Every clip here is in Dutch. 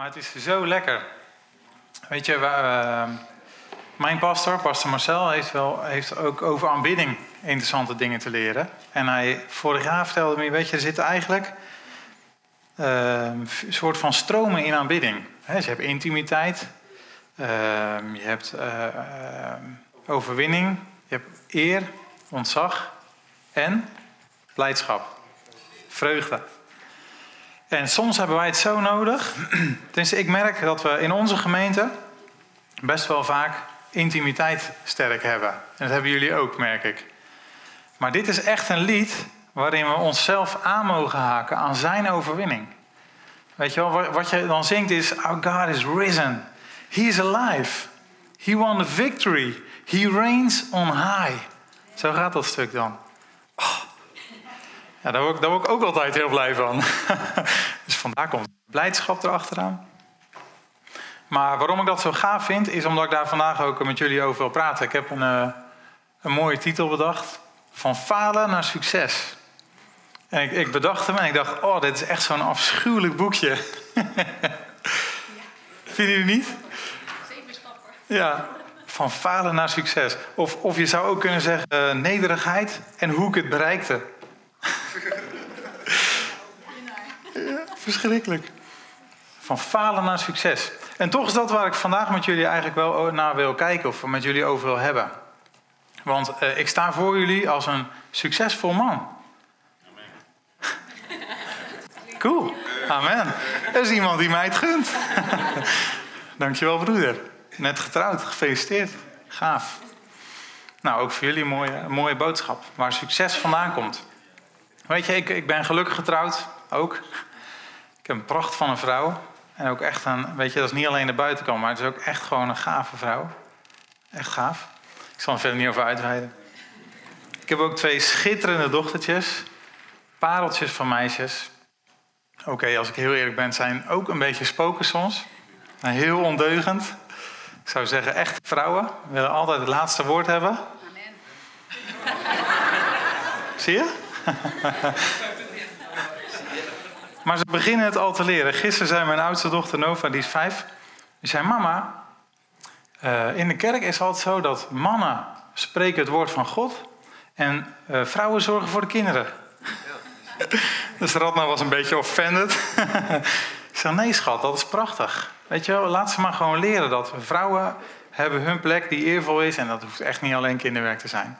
Maar het is zo lekker. Weet je, uh, mijn pastor, pastor Marcel, heeft, wel, heeft ook over aanbidding interessante dingen te leren. En hij vorig jaar vertelde me, weet je, er zitten eigenlijk uh, een soort van stromen in aanbidding. Dus je hebt intimiteit, uh, je hebt overwinning, je hebt eer, ontzag en blijdschap, vreugde. En soms hebben wij het zo nodig. Dus ik merk dat we in onze gemeente best wel vaak intimiteit sterk hebben. En dat hebben jullie ook, merk ik. Maar dit is echt een lied waarin we onszelf aan mogen haken aan zijn overwinning. Weet je wel, wat je dan zingt is: Our God is risen. He is alive. He won the victory. He reigns on high. Zo gaat dat stuk dan. Oh. Ja, daar word, ik, daar word ik ook altijd heel blij van. dus vandaar komt blijdschap erachteraan. Maar waarom ik dat zo gaaf vind, is omdat ik daar vandaag ook met jullie over wil praten. Ik heb een, uh, een mooie titel bedacht. Van falen naar succes. En ik, ik bedacht hem en ik dacht, oh, dit is echt zo'n afschuwelijk boekje. Vinden jullie niet? Zeven stappen. Ja, van falen naar succes. Of, of je zou ook kunnen zeggen, uh, nederigheid en hoe ik het bereikte. Ja, verschrikkelijk. Van falen naar succes. En toch is dat waar ik vandaag met jullie eigenlijk wel naar wil kijken of met jullie over wil hebben. Want uh, ik sta voor jullie als een succesvol man. Cool. Amen. Er is iemand die mij het gunt. Dankjewel, broeder. Net getrouwd. Gefeliciteerd. Gaaf. Nou, ook voor jullie een mooie, een mooie boodschap. Waar succes vandaan komt. Weet je, ik, ik ben gelukkig getrouwd. Ook. Ik heb een pracht van een vrouw. En ook echt een, weet je, dat is niet alleen de buitenkant, maar het is ook echt gewoon een gave vrouw. Echt gaaf. Ik zal er verder niet over uitweiden. Ik heb ook twee schitterende dochtertjes. Pareltjes van meisjes. Oké, als ik heel eerlijk ben, zijn ook een beetje spoken soms. Heel ondeugend. Ik zou zeggen, echt vrouwen willen altijd het laatste woord hebben. Amen. Zie je? Maar ze beginnen het al te leren. Gisteren zei mijn oudste dochter Nova, die is vijf. Die zei, mama, uh, in de kerk is het altijd zo dat mannen spreken het woord van God... en uh, vrouwen zorgen voor de kinderen. dus Radna was een beetje offended. ik zei, nee schat, dat is prachtig. Weet je wel, laat ze maar gewoon leren dat vrouwen hebben hun plek die eervol is. En dat hoeft echt niet alleen kinderwerk te zijn.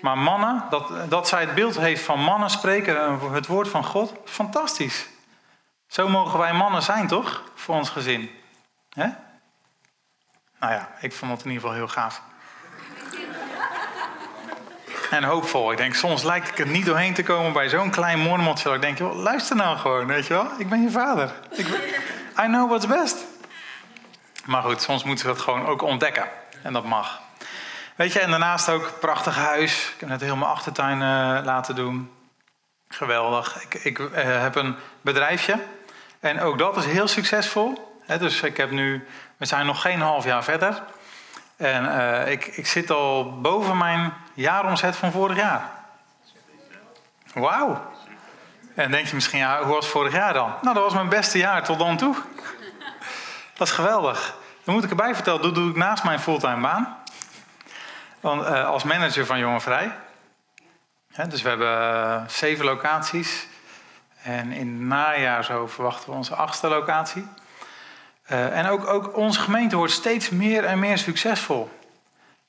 Maar mannen, dat, dat zij het beeld heeft van mannen spreken het woord van God, fantastisch. Zo mogen wij mannen zijn, toch? Voor ons gezin. Hè? Nou ja, ik vond het in ieder geval heel gaaf. En hoopvol. Ik denk, soms lijkt ik er niet doorheen te komen bij zo'n klein mormeltje. Ik denk, luister nou gewoon, weet je wel. Ik ben je vader. I know what's best. Maar goed, soms moeten ze dat gewoon ook ontdekken. En dat mag. Weet je, en daarnaast ook prachtig huis. Ik heb net heel mijn achtertuin uh, laten doen. Geweldig. Ik, ik uh, heb een bedrijfje. En ook dat is heel succesvol. Dus ik heb nu, we zijn nog geen half jaar verder. En uh, ik, ik zit al boven mijn jaaromzet van vorig jaar. Wauw. En denk je misschien, ja, hoe was vorig jaar dan? Nou, dat was mijn beste jaar tot dan toe. Dat is geweldig. Dan moet ik erbij vertellen, dat doe ik naast mijn fulltime baan. Want, uh, als manager van Jonge Vrij. dus we hebben uh, zeven locaties. En in het najaar zo verwachten we onze achtste locatie. Uh, en ook, ook onze gemeente wordt steeds meer en meer succesvol.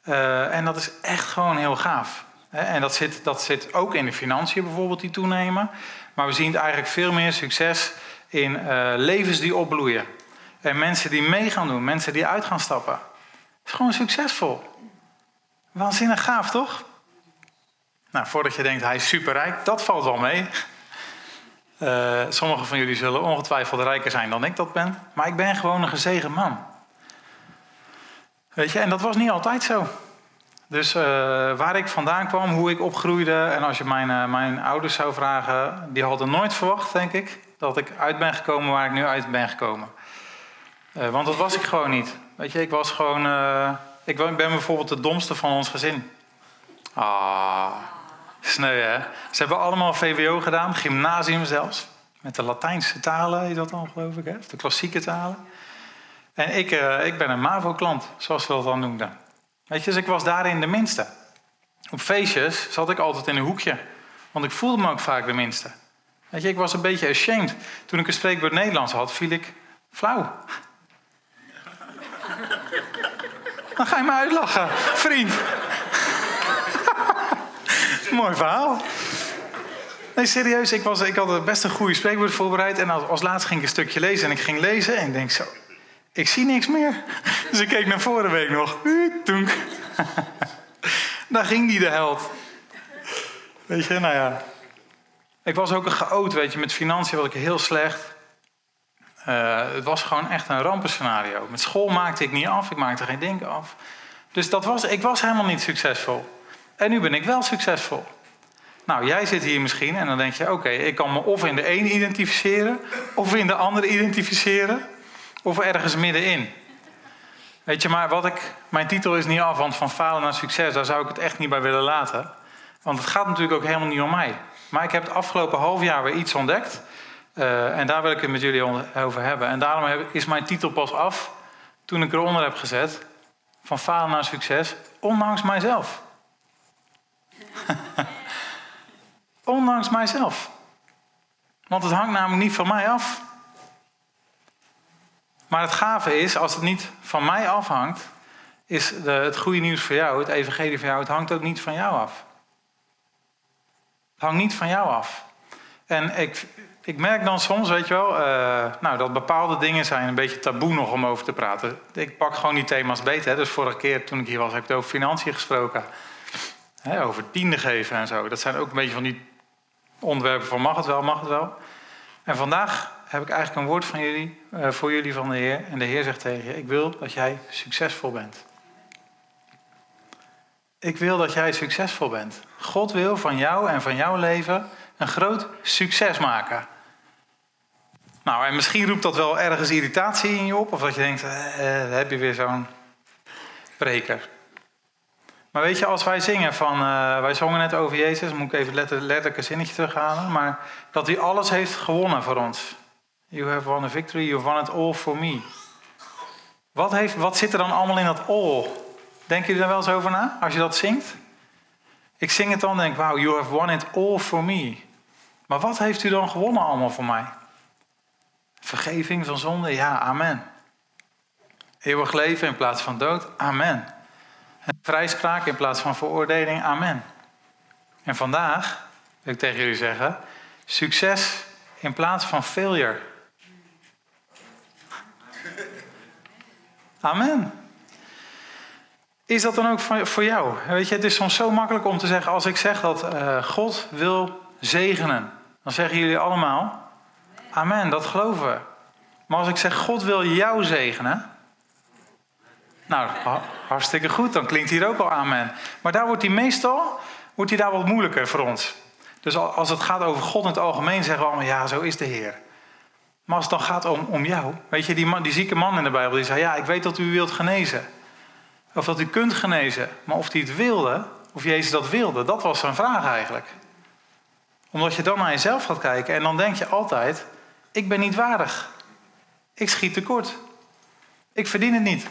en dat is echt gewoon heel gaaf. En dat zit, dat zit ook in de financiën bijvoorbeeld die toenemen. Maar we zien eigenlijk veel meer succes in levens die opbloeien. En mensen die mee gaan doen, mensen die uit gaan stappen. Het is gewoon succesvol. Waanzinnig gaaf, toch? Nou, voordat je denkt, hij is superrijk, dat valt wel mee. Uh, sommigen van jullie zullen ongetwijfeld rijker zijn dan ik dat ben. Maar ik ben gewoon een gezegen man. Weet je, en dat was niet altijd zo. Dus uh, waar ik vandaan kwam, hoe ik opgroeide... en als je mijn, uh, mijn ouders zou vragen... die hadden nooit verwacht, denk ik... dat ik uit ben gekomen waar ik nu uit ben gekomen. want dat was ik gewoon niet. Weet je, ik was gewoon... Ik ben bijvoorbeeld de domste van ons gezin. Ah, sneu hè. Ze hebben allemaal VWO gedaan, gymnasium zelfs. met de Latijnse talen, is dat dan geloof ik, hè? de klassieke talen. En ik, uh, ik ben een MAVO-klant, zoals we dat dan noemden. Weet je, dus ik was daarin de minste. Op feestjes zat ik altijd in een hoekje, want ik voelde me ook vaak de minste. Weet je, ik was een beetje ashamed. Toen ik een spreekwoord Nederlands had, viel ik flauw. Dan ga je me uitlachen, vriend. Mooi verhaal. Nee, serieus, ik, was, ik had best een goede spreekwoord voorbereid. En als, laatste ging ik een stukje lezen en ik ging lezen en ik denk zo... Ik zie niks meer. Dus ik keek naar vorige week nog. Toenk. Daar ging die de held. Weet je, nou ja. Ik was ook een chaot, weet je. Met financiën was ik heel slecht. Uh, het was gewoon echt een rampenscenario. Met school maakte ik niet af. Ik maakte geen ding af. Dus dat was, ik was helemaal niet succesvol. En nu ben ik wel succesvol. Nou, jij zit hier misschien en dan denk je: oké, ik kan me of in de ene identificeren, of in de andere identificeren, of ergens middenin. Weet je, maar wat ik, mijn titel is niet af, want van falen naar succes, daar zou ik het echt niet bij willen laten. Want het gaat natuurlijk ook helemaal niet om mij. Maar ik heb het afgelopen half jaar weer iets ontdekt. Uh, en daar wil ik het met jullie over hebben. En daarom is mijn titel pas af toen ik eronder heb gezet. Van falen naar succes, ondanks mijzelf. ondanks mijzelf. Want het hangt namelijk niet van mij af. Maar het gave is, als het niet van mij afhangt, is de, het goede nieuws voor jou, het evangelie voor jou, het hangt ook niet van jou af. Het hangt niet van jou af. En ik, ik merk dan soms, weet je wel, uh, nou, dat bepaalde dingen zijn een beetje taboe nog om over te praten. Ik pak gewoon die thema's beter. Hè. Dus vorige keer toen ik hier was, heb ik over financiën gesproken. Hè, over tiende geven en zo. Dat zijn ook een beetje van die onderwerpen van mag het wel, mag het wel. En vandaag heb ik eigenlijk een woord van jullie, uh, voor jullie van de Heer. En de Heer zegt tegen je, ik wil dat jij succesvol bent. Ik wil dat jij succesvol bent. God wil van jou en van jouw leven een groot succes maken. Nou, en misschien roept dat wel ergens irritatie in je op. Of dat je denkt, eh, eh heb je weer zo'n preker. Maar weet je, als wij zingen van, uh, wij zongen net over Jezus, moet ik even letter, letterlijk een zinnetje terughalen, maar dat hij alles heeft gewonnen voor ons. You have won a victory, you won it all for me. Wat, heeft, wat zit er dan allemaal in dat all? Denken jullie daar wel eens over na, als je dat zingt? Ik zing het dan en denk, wow, you have won it all for me. Maar wat heeft u dan gewonnen allemaal voor mij? Vergeving van zonde, ja, amen. Eeuwig leven in plaats van dood, amen. Vrijspraak in plaats van veroordeling, amen. En vandaag wil ik tegen jullie zeggen, succes in plaats van failure. Amen. Is dat dan ook voor jou? Weet je, het is soms zo makkelijk om te zeggen, als ik zeg dat uh, God wil zegenen, dan zeggen jullie allemaal, amen, dat geloven we. Maar als ik zeg, God wil jou zegenen, nou, hartstikke goed, dan klinkt hier ook al amen. Maar daar wordt hij meestal wordt hij daar wat moeilijker voor ons. Dus als het gaat over God in het algemeen, zeggen we allemaal, ja, zo is de Heer. Maar als het dan gaat om, om jou, weet je, die, man, die zieke man in de Bijbel, die zei, ja, ik weet dat u wilt genezen. Of dat u kunt genezen. Maar of hij het wilde, of Jezus dat wilde, dat was zijn vraag eigenlijk. Omdat je dan naar jezelf gaat kijken en dan denk je altijd, ik ben niet waardig. Ik schiet tekort. Ik verdien het niet.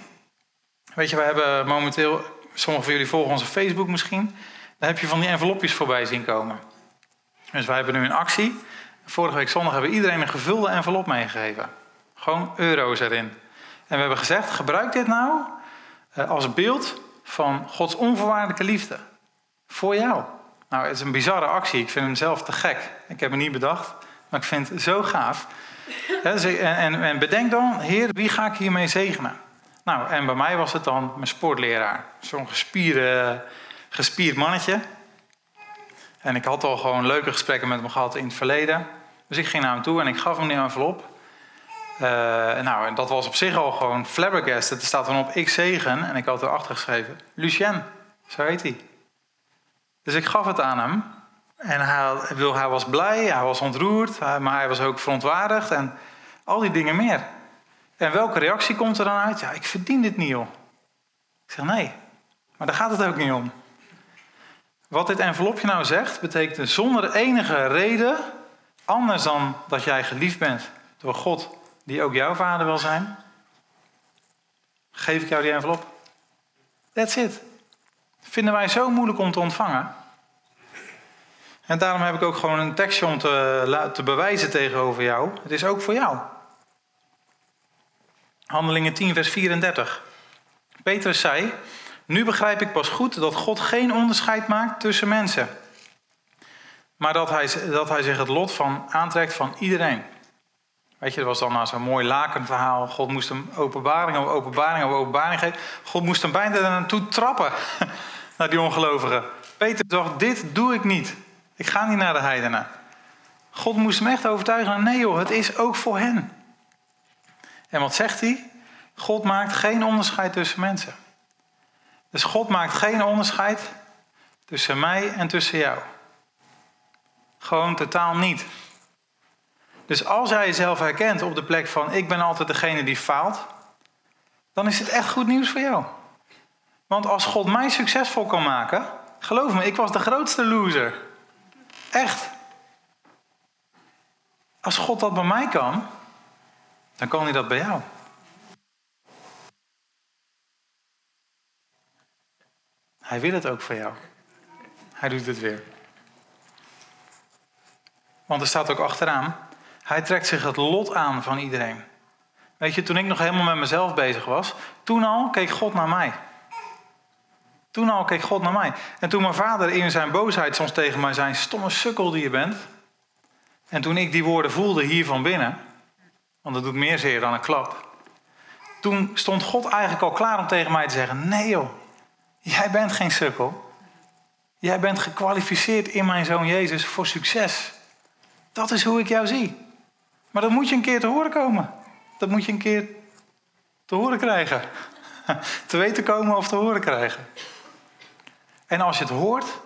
Weet je, we hebben momenteel, sommigen van jullie volgen onze Facebook misschien. Daar heb je van die envelopjes voorbij zien komen. Dus wij hebben nu een actie. Vorige week zondag hebben we iedereen een gevulde envelop meegegeven. Gewoon euro's erin. En we hebben gezegd, gebruik dit nou eh, als beeld van Gods onvoorwaardelijke liefde. Voor jou. Nou, het is een bizarre actie. Ik vind hem zelf te gek. Ik heb hem niet bedacht, maar ik vind het zo gaaf. En, en bedenk dan, Heer, wie ga ik hiermee zegenen? Nou, en bij mij was het dan mijn sportleraar. Zo'n gespierd mannetje. En ik had al gewoon leuke gesprekken met hem gehad in het verleden. Dus ik ging naar hem toe en ik gaf hem die envelop. Uh, nou, en dat was op zich al gewoon flabbergasted. Er staat dan op ik zegen en ik had erachter geschreven Lucien, zo heet hij. Dus ik gaf het aan hem. En hij, hij was blij, hij was ontroerd, maar hij was ook verontwaardigd en al die dingen meer. En welke reactie komt er dan uit? Ja, ik verdien dit niet, joh. Ik zeg nee, maar daar gaat het ook niet om. Wat dit envelopje nou zegt, betekent zonder enige reden Anders dan dat jij geliefd bent door God, die ook jouw vader wil zijn, geef ik jou die envelop. That's it. Vinden wij zo moeilijk om te ontvangen. En daarom heb ik ook gewoon een tekstje om te, te bewijzen tegenover jou. Het is ook voor jou. Handelingen 10, vers 34. Petrus zei: Nu begrijp ik pas goed dat God geen onderscheid maakt tussen mensen. Maar dat hij, dat hij zich het lot van aantrekt van iedereen. Weet je, dat was dan nou zo'n mooi lakenverhaal. God moest hem openbaring op openbaring op openbaring geven. God moest hem bijna naartoe trappen, naar die ongelovigen. Peter dacht, dit doe ik niet. Ik ga niet naar de heidenen. God moest hem echt overtuigen. Nee joh, het is ook voor hen. En wat zegt hij? God maakt geen onderscheid tussen mensen. Dus God maakt geen onderscheid tussen mij en tussen jou. Gewoon totaal niet. Dus als jij jezelf herkent op de plek van ik ben altijd degene die faalt, dan is het echt goed nieuws voor jou. Want als God mij succesvol kan maken, geloof me, ik was de grootste loser. Echt. Als God dat bij mij kan, dan kan hij dat bij jou. Hij wil het ook voor jou. Hij doet het weer. Want er staat ook achteraan, hij trekt zich het lot aan van iedereen. Weet je, toen ik nog helemaal met mezelf bezig was, toen al keek God naar mij. Toen al keek God naar mij. En toen mijn vader in zijn boosheid soms tegen mij zei: Stomme sukkel die je bent. En toen ik die woorden voelde hier van binnen, want dat doet meer zeer dan een klap. Toen stond God eigenlijk al klaar om tegen mij te zeggen: Nee joh, jij bent geen sukkel. Jij bent gekwalificeerd in mijn zoon Jezus voor succes. Dat is hoe ik jou zie. Maar dat moet je een keer te horen komen. Dat moet je een keer te horen krijgen. Te weten komen of te horen krijgen. En als je het hoort,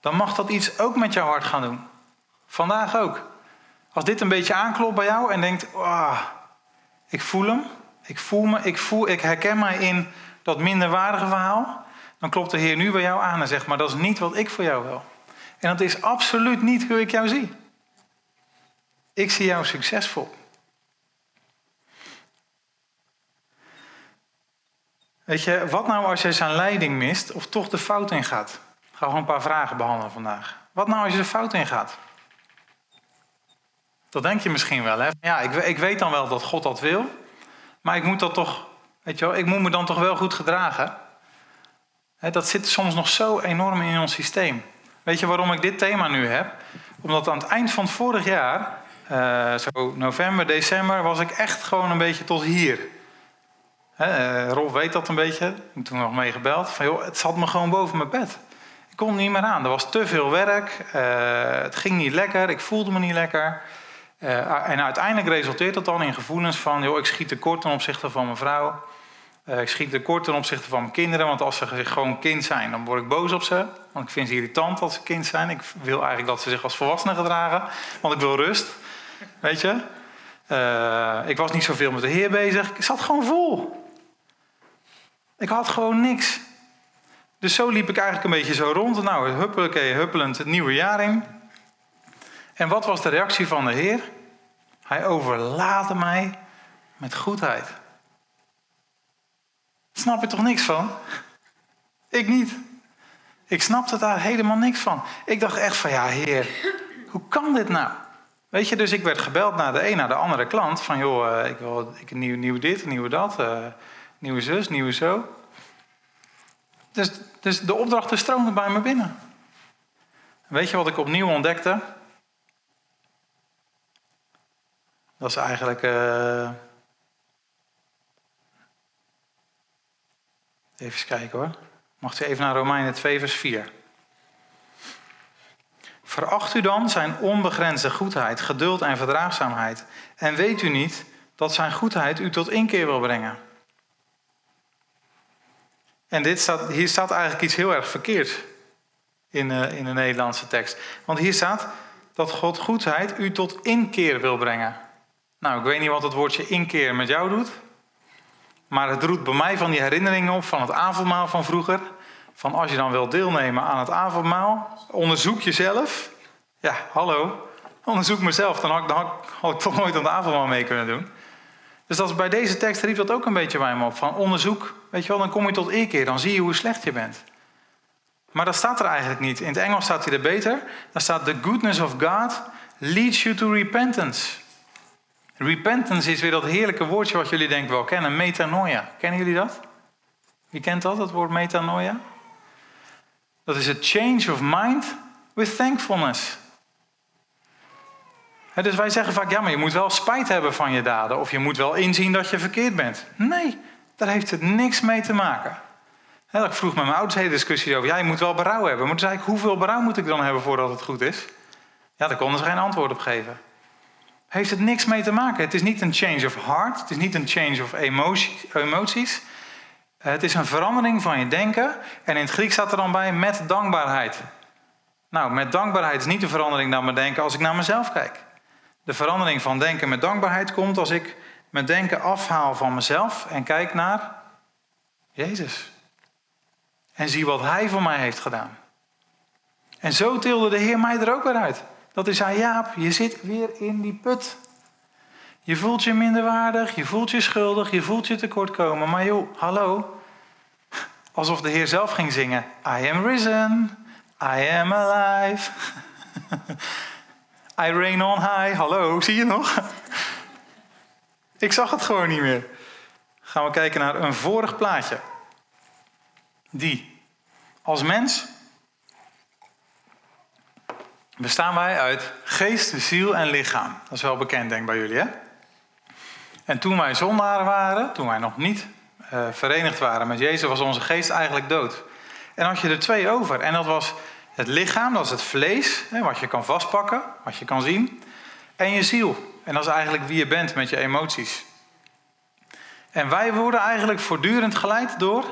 dan mag dat iets ook met jouw hart gaan doen. Vandaag ook. Als dit een beetje aanklopt bij jou en denkt, oh, ik voel hem, ik voel me, ik, voel, ik herken mij in dat minderwaardige verhaal, dan klopt de Heer nu bij jou aan en zegt, maar dat is niet wat ik voor jou wil. En dat is absoluut niet hoe ik jou zie. Ik zie jou succesvol. Weet je, wat nou als je zijn leiding mist of toch de fout ingaat? Ik ga gewoon een paar vragen behandelen vandaag. Wat nou als je de fout ingaat? Dat denk je misschien wel, hè? Ja, ik, ik weet dan wel dat God dat wil, maar ik moet dat toch, weet je wel, ik moet me dan toch wel goed gedragen. Dat zit soms nog zo enorm in ons systeem. Weet je waarom ik dit thema nu heb? Omdat aan het eind van vorig jaar, uh, zo november, december, was ik echt gewoon een beetje tot hier. Uh, Rolf weet dat een beetje. Toen nog mee gebeld. Van, joh, het zat me gewoon boven mijn bed. Ik kon niet meer aan. Er was te veel werk. Uh, het ging niet lekker. Ik voelde me niet lekker. Uh, en uiteindelijk resulteert dat dan in gevoelens van... Joh, ik schiet tekort ten opzichte van mijn vrouw. ik schiet tekort ten opzichte van mijn kinderen. Want als ze gewoon kind zijn, dan word ik boos op ze. Want ik vind ze irritant als ze kind zijn. Ik wil eigenlijk dat ze zich als volwassenen gedragen. Want ik wil rust. Weet je? ik was niet zoveel met de Heer bezig. Ik zat gewoon vol. Ik had gewoon niks. Dus zo liep ik eigenlijk een beetje zo rond. Nou, huppeleke, huppelend het nieuwe jaar in. En wat was de reactie van de Heer? Hij overlaadde mij met goedheid. Snap je toch niks van? Ik niet. Ik snapte daar helemaal niks van. Ik dacht echt van, ja Heer, hoe kan dit nou? Weet je, dus ik werd gebeld naar de een naar de andere klant. Van joh, eh, ik wil ik, nieuw, nieuw dit, nieuw dat. Uh, Nieuwe zus, nieuwe zo. Dus, dus de opdrachten stroomden bij me binnen. Weet je wat ik opnieuw ontdekte? Dat is eigenlijk. Uh... Even kijken hoor. Mag u even naar Romeinen 2, vers 4. Veracht u dan zijn onbegrensde goedheid, geduld en verdraagzaamheid. En weet u niet dat zijn goedheid u tot inkeer wil brengen. En dit staat, hier staat eigenlijk iets heel erg verkeerd in, uh, in de Nederlandse tekst. Want hier staat dat God goedheid u tot inkeer wil brengen. Nou, ik weet niet wat het woordje inkeer met jou doet. Maar het roept bij mij van die herinneringen op van het avondmaal van vroeger. Van als je dan wil deelnemen aan het avondmaal, onderzoek jezelf. Ja, hallo. Onderzoek mezelf, dan had, ik, dan had, ik toch nooit aan de avondmaal mee kunnen doen. Dus dat bij deze tekst riep dat ook een beetje bij me op. Van onderzoek, weet je wel, dan kom je tot keer, dan zie je hoe slecht je bent. Maar dat staat er eigenlijk niet. In het Engels staat hij er beter. Daar staat: The goodness of God leads you to repentance. Repentance is weer dat heerlijke woordje wat jullie denken wel kennen: metanoia. Kennen jullie dat? Wie kent dat, dat woord metanoia? Dat is a change of mind with thankfulness. dus wij zeggen vaak, ja, maar je moet wel spijt hebben van je daden. Of je moet wel inzien dat je verkeerd bent. Nee, daar heeft het niks mee te maken. ik vroeg mijn ouders hele discussie over, ja, je moet wel berouw hebben. Maar toen ik, hoeveel berouw moet ik dan hebben voordat het goed is? Ja, daar konden ze geen antwoord op geven. Heeft het niks mee te maken. Het is niet een change of heart. Het is niet een change of emoties. Het is een verandering van je denken. En in het Grieks staat er dan bij met dankbaarheid. Nou, met dankbaarheid is niet de verandering naar mijn denken als ik naar mezelf kijk. De verandering van denken met dankbaarheid komt als ik mijn denken afhaal van mezelf en kijk naar Jezus. En zie wat Hij voor mij heeft gedaan. En zo tilde de Heer mij er ook weer uit. Dat is zei, Jaap, je zit weer in die put. Je voelt je minderwaardig, je voelt je schuldig, je voelt je tekortkomen. Maar joh, hallo. Alsof de Heer zelf ging zingen. I am risen, I am alive. I reign on high. Hallo, zie je nog? Ik zag het gewoon niet meer. Gaan we kijken naar een vorig plaatje. Die. Als mens bestaan wij uit geest, ziel en lichaam. Dat is wel bekend, denk ik, bij jullie, hè? En toen wij zondaren waren, toen wij nog niet uh, verenigd waren met Jezus, was onze geest eigenlijk dood. En had je er twee over. En dat was het lichaam, dat is het vlees, hè, wat je kan vastpakken, wat je kan zien. En je ziel. En dat is eigenlijk wie je bent met je emoties. En wij worden eigenlijk voortdurend geleid door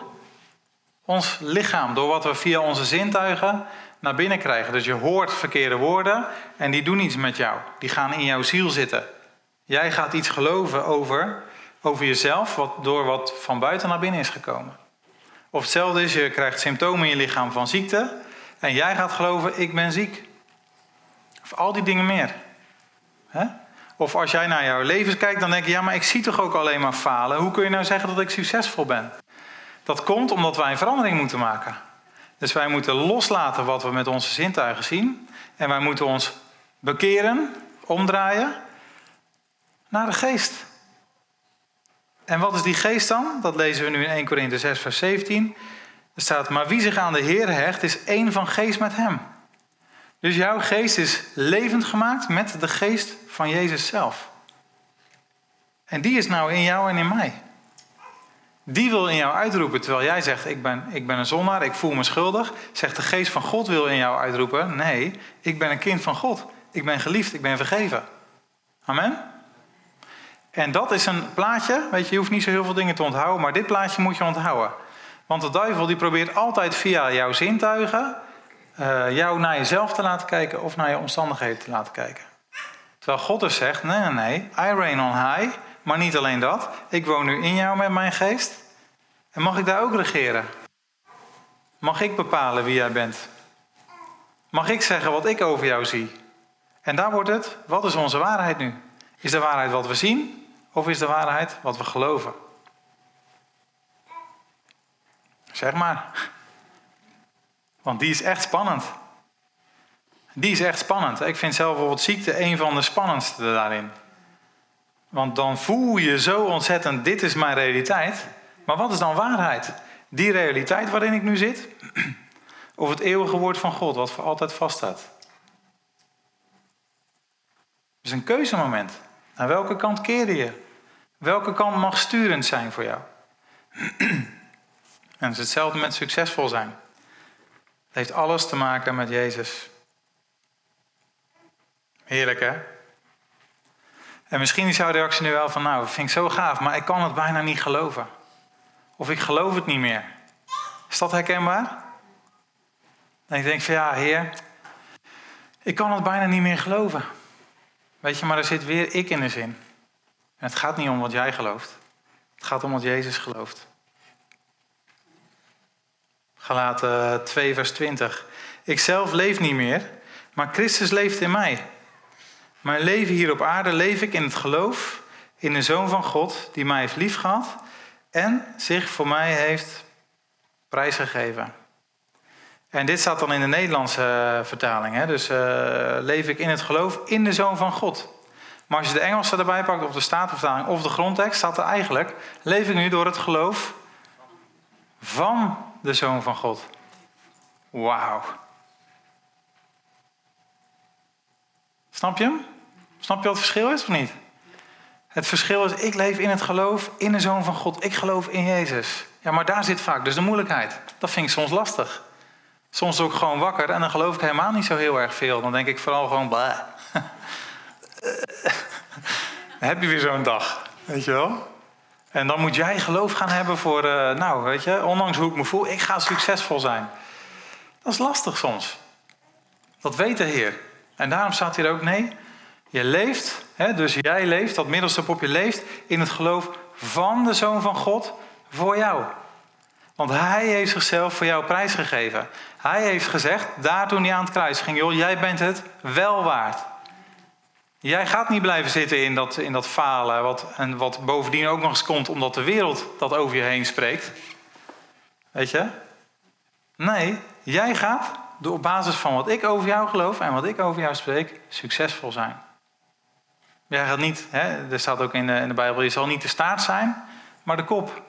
ons lichaam, door wat we via onze zintuigen naar binnen krijgen. Dus je hoort verkeerde woorden en die doen iets met jou. Die gaan in jouw ziel zitten. Jij gaat iets geloven over, over jezelf wat, door wat van buiten naar binnen is gekomen. Of hetzelfde is, je krijgt symptomen in je lichaam van ziekte en jij gaat geloven, ik ben ziek. Of al die dingen meer. Of als jij naar jouw leven kijkt, dan denk je, ja, maar ik zie toch ook alleen maar falen. Hoe kun je nou zeggen dat ik succesvol ben? Dat komt omdat wij een verandering moeten maken. Dus wij moeten loslaten wat we met onze zintuigen zien. En wij moeten ons bekeren, omdraaien naar de geest. En wat is die geest dan? Dat lezen we nu in 1 Korinthe 6, vers 17. Er staat, maar wie zich aan de Heer hecht, is één van geest met hem. Dus jouw geest is levend gemaakt met de geest van Jezus zelf. En die is nou in jou en in mij. Die wil in jou uitroepen, terwijl jij zegt, ik ben, ik ben een zondaar, ik voel me schuldig. Zegt de geest van God wil in jou uitroepen, nee, ik ben een kind van God. Ik ben geliefd, ik ben vergeven. Amen? En dat is een plaatje, weet je, je hoeft niet zo heel veel dingen te onthouden, maar dit plaatje moet je onthouden. Want de duivel die probeert altijd via jouw zintuigen uh, jou naar jezelf te laten kijken of naar je omstandigheden te laten kijken. Terwijl God dus zegt, nee, nee, nee, I reign on high, maar niet alleen dat. Ik woon nu in jou met mijn geest. En mag ik daar ook regeren? Mag ik bepalen wie jij bent? Mag ik zeggen wat ik over jou zie? En daar wordt het, wat is onze waarheid nu? Is de waarheid wat we zien of is de waarheid wat we geloven? Zeg maar. Want die is echt spannend. Die is echt spannend. Ik vind zelf bijvoorbeeld ziekte een van de spannendste daarin. Want dan voel je zo ontzettend, dit is mijn realiteit. Maar wat is dan waarheid? Die realiteit waarin ik nu zit? Of het eeuwige woord van God, wat voor altijd vaststaat? Het is een keuzemoment. Naar welke kant keer je? Welke kant mag sturend zijn voor jou? en het is hetzelfde met succesvol zijn. Het heeft alles te maken met Jezus. Heerlijk hè? En misschien is jouw reactie nu wel van, nou, dat vind ik zo gaaf, maar ik kan het bijna niet geloven. Of ik geloof het niet meer. Is dat herkenbaar? En ik denk van, ja, Heer, ik kan het bijna niet meer geloven. Weet je, maar er zit weer ik in de zin. En het gaat niet om wat jij gelooft. Het gaat om wat Jezus gelooft. Galaten 2, vers 20. Ik zelf leef niet meer, maar Christus leeft in mij. Mijn leven hier op aarde leef ik in het geloof in de Zoon van God die mij heeft liefgehad en zich voor mij heeft prijsgegeven. En dit staat dan in de Nederlandse eh, vertaling. Hè? Dus uh, leef ik in het geloof in de Zoon van God. Maar als je de Engelse erbij pakt, of de Statenvertaling of de grondtekst, staat er eigenlijk: leef ik nu door het geloof van de Zoon van God. Wauw. Snap je hem? Snap je wat het verschil is of niet? Het verschil is, ik leef in het geloof in de Zoon van God. Ik geloof in Jezus. Ja, maar daar zit vaak dus de moeilijkheid. Dat vind ik soms lastig. Soms ook gewoon wakker en dan geloof ik helemaal niet zo heel erg veel. Dan denk ik vooral gewoon, bah. heb je weer zo'n dag, weet je wel? En dan moet jij geloof gaan hebben voor, uh, nou, weet je, ondanks hoe ik me voel, ik ga succesvol zijn. Dat is lastig soms. Dat weet de Heer. En daarom staat hier ook, nee, je leeft, hè, dus jij leeft, dat middelste popje leeft in het geloof van de Zoon van God voor jou. Want Hij heeft zichzelf voor jou prijsgegeven. Hij heeft gezegd, daar toen hij aan het kruis ging, joh, jij bent het wel waard. Jij gaat niet blijven zitten in dat, in dat falen, wat, en wat bovendien ook nog eens komt omdat de wereld dat over je heen spreekt. Weet je? Nee, jij gaat door op basis van wat ik over jou geloof en wat ik over jou spreek, succesvol zijn. Jij gaat niet, hè, er staat ook in de, in de Bijbel, je zal niet de staart zijn, maar de kop.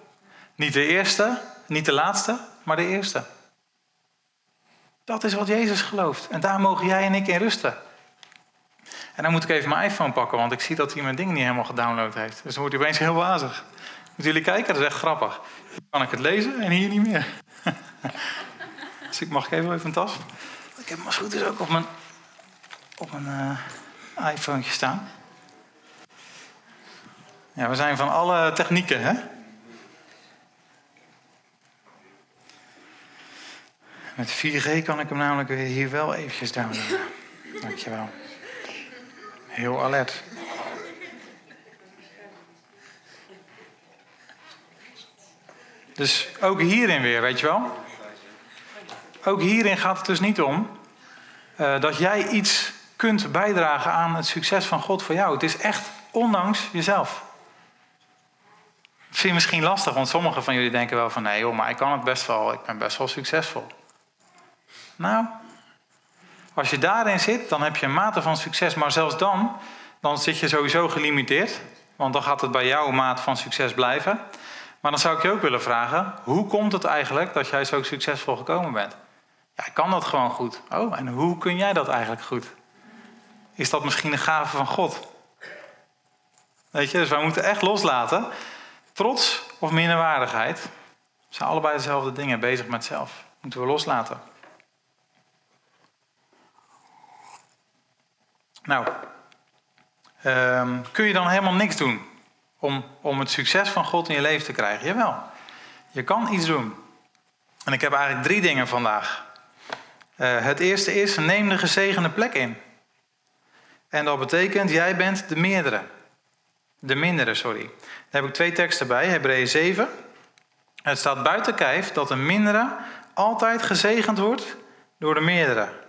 Niet de eerste, niet de laatste, maar de eerste. Dat is wat Jezus gelooft. En daar mogen jij en ik in rusten. En dan moet ik even mijn iPhone pakken, want ik zie dat hij mijn ding niet helemaal gedownload heeft. Dus dan wordt hij opeens heel wazig. Moeten jullie kijken? Dat is echt grappig. Dan kan ik het lezen en hier niet meer. dus ik mag even even een tas. Ik heb maar goed is ook op mijn, op mijn uh, iPhone staan. Ja, we zijn van alle technieken, hè? Met 4G kan ik hem namelijk hier wel eventjes downloaden. Dankjewel. Heel alert. Dus ook hierin weer, weet je wel? Ook hierin gaat het dus niet om uh, dat jij iets kunt bijdragen aan het succes van God voor jou. Het is echt ondanks jezelf. Dat vind je misschien lastig, want sommigen van jullie denken wel van nee joh, maar ik kan het best wel, ik ben best wel succesvol. Nou, als je daarin zit, dan heb je een mate van succes. Maar zelfs dan, dan zit je sowieso gelimiteerd. Want dan gaat het bij jouw maat van succes blijven. Maar dan zou ik je ook willen vragen: hoe komt het eigenlijk dat jij zo succesvol gekomen bent? Ja, ik kan dat gewoon goed. Oh, en hoe kun jij dat eigenlijk goed? Is dat misschien een gave van God? Weet je, dus wij moeten echt loslaten. Trots of minderwaardigheid zijn allebei dezelfde dingen bezig met zelf. Moeten we loslaten. Nou, um, kun je dan helemaal niks doen om, om het succes van God in je leven te krijgen? Jawel, je kan iets doen. En ik heb eigenlijk drie dingen vandaag. Uh, het eerste is, neem de gezegende plek in. En dat betekent, jij bent de meerdere. De mindere, sorry. Daar heb ik twee teksten bij, Hebreeën 7. Het staat buiten kijf dat de mindere altijd gezegend wordt door de meerdere.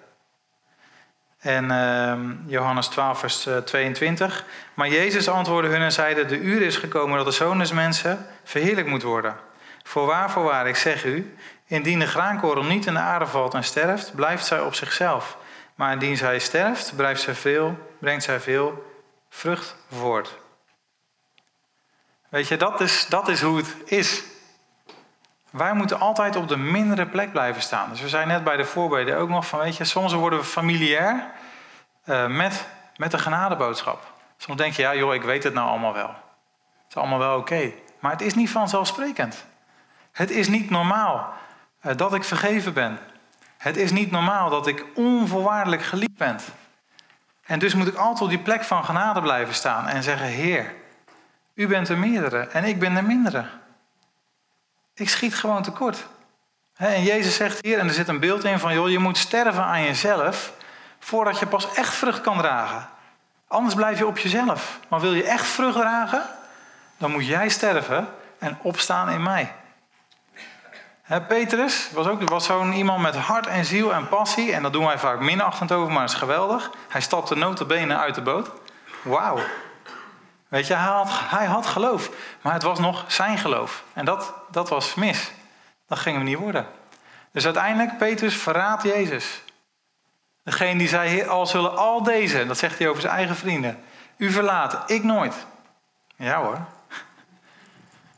En uh, Johannes 12, vers 22. Eh, maar Jezus antwoordde hun en zeide: De uur is gekomen dat de zoon des mensen verheerlijk moet worden. Voorwaar, voorwaar, ik zeg u: indien de graankorrel niet in de aarde valt en sterft, blijft zij op zichzelf. Maar indien zij sterft, brengt zij veel, brengt zij veel vrucht voort. Weet je, dat is, dat is hoe het is. Wij moeten altijd op de mindere plek blijven staan. Dus we zijn net bij de voorbeden ook nog van, weet je, soms worden we familiair uh, met, met de genadeboodschap. Soms denk je, ja joh, ik weet het nou allemaal wel. Het is allemaal wel oké. Maar het is niet vanzelfsprekend. Het is niet normaal uh, dat ik vergeven ben. Het is niet normaal dat ik onvoorwaardelijk geliefd ben. En dus moet ik altijd op die plek van genade blijven staan en zeggen, Heer, u bent de meerdere en ik ben de mindere. Ik schiet gewoon tekort. En Jezus zegt hier, en er zit een beeld in van, joh, je moet sterven aan jezelf voordat je pas echt vrucht kan dragen. Anders blijf je op jezelf. Maar wil je echt vrucht dragen, dan moet jij sterven en opstaan in mij. Petrus was ook was zo'n iemand met hart en ziel en passie. En dat doen wij vaak minachtend over, maar het is geweldig. Hij stapte notabene uit de boot. Wauw. Weet je, hij had, hij had geloof. Maar het was nog zijn geloof. En dat, dat was mis. Dat ging hem niet worden. Dus uiteindelijk, Petrus verraadt Jezus. Degene die zei, al zullen al deze, dat zegt hij over zijn eigen vrienden, u verlaten, ik nooit. Ja hoor.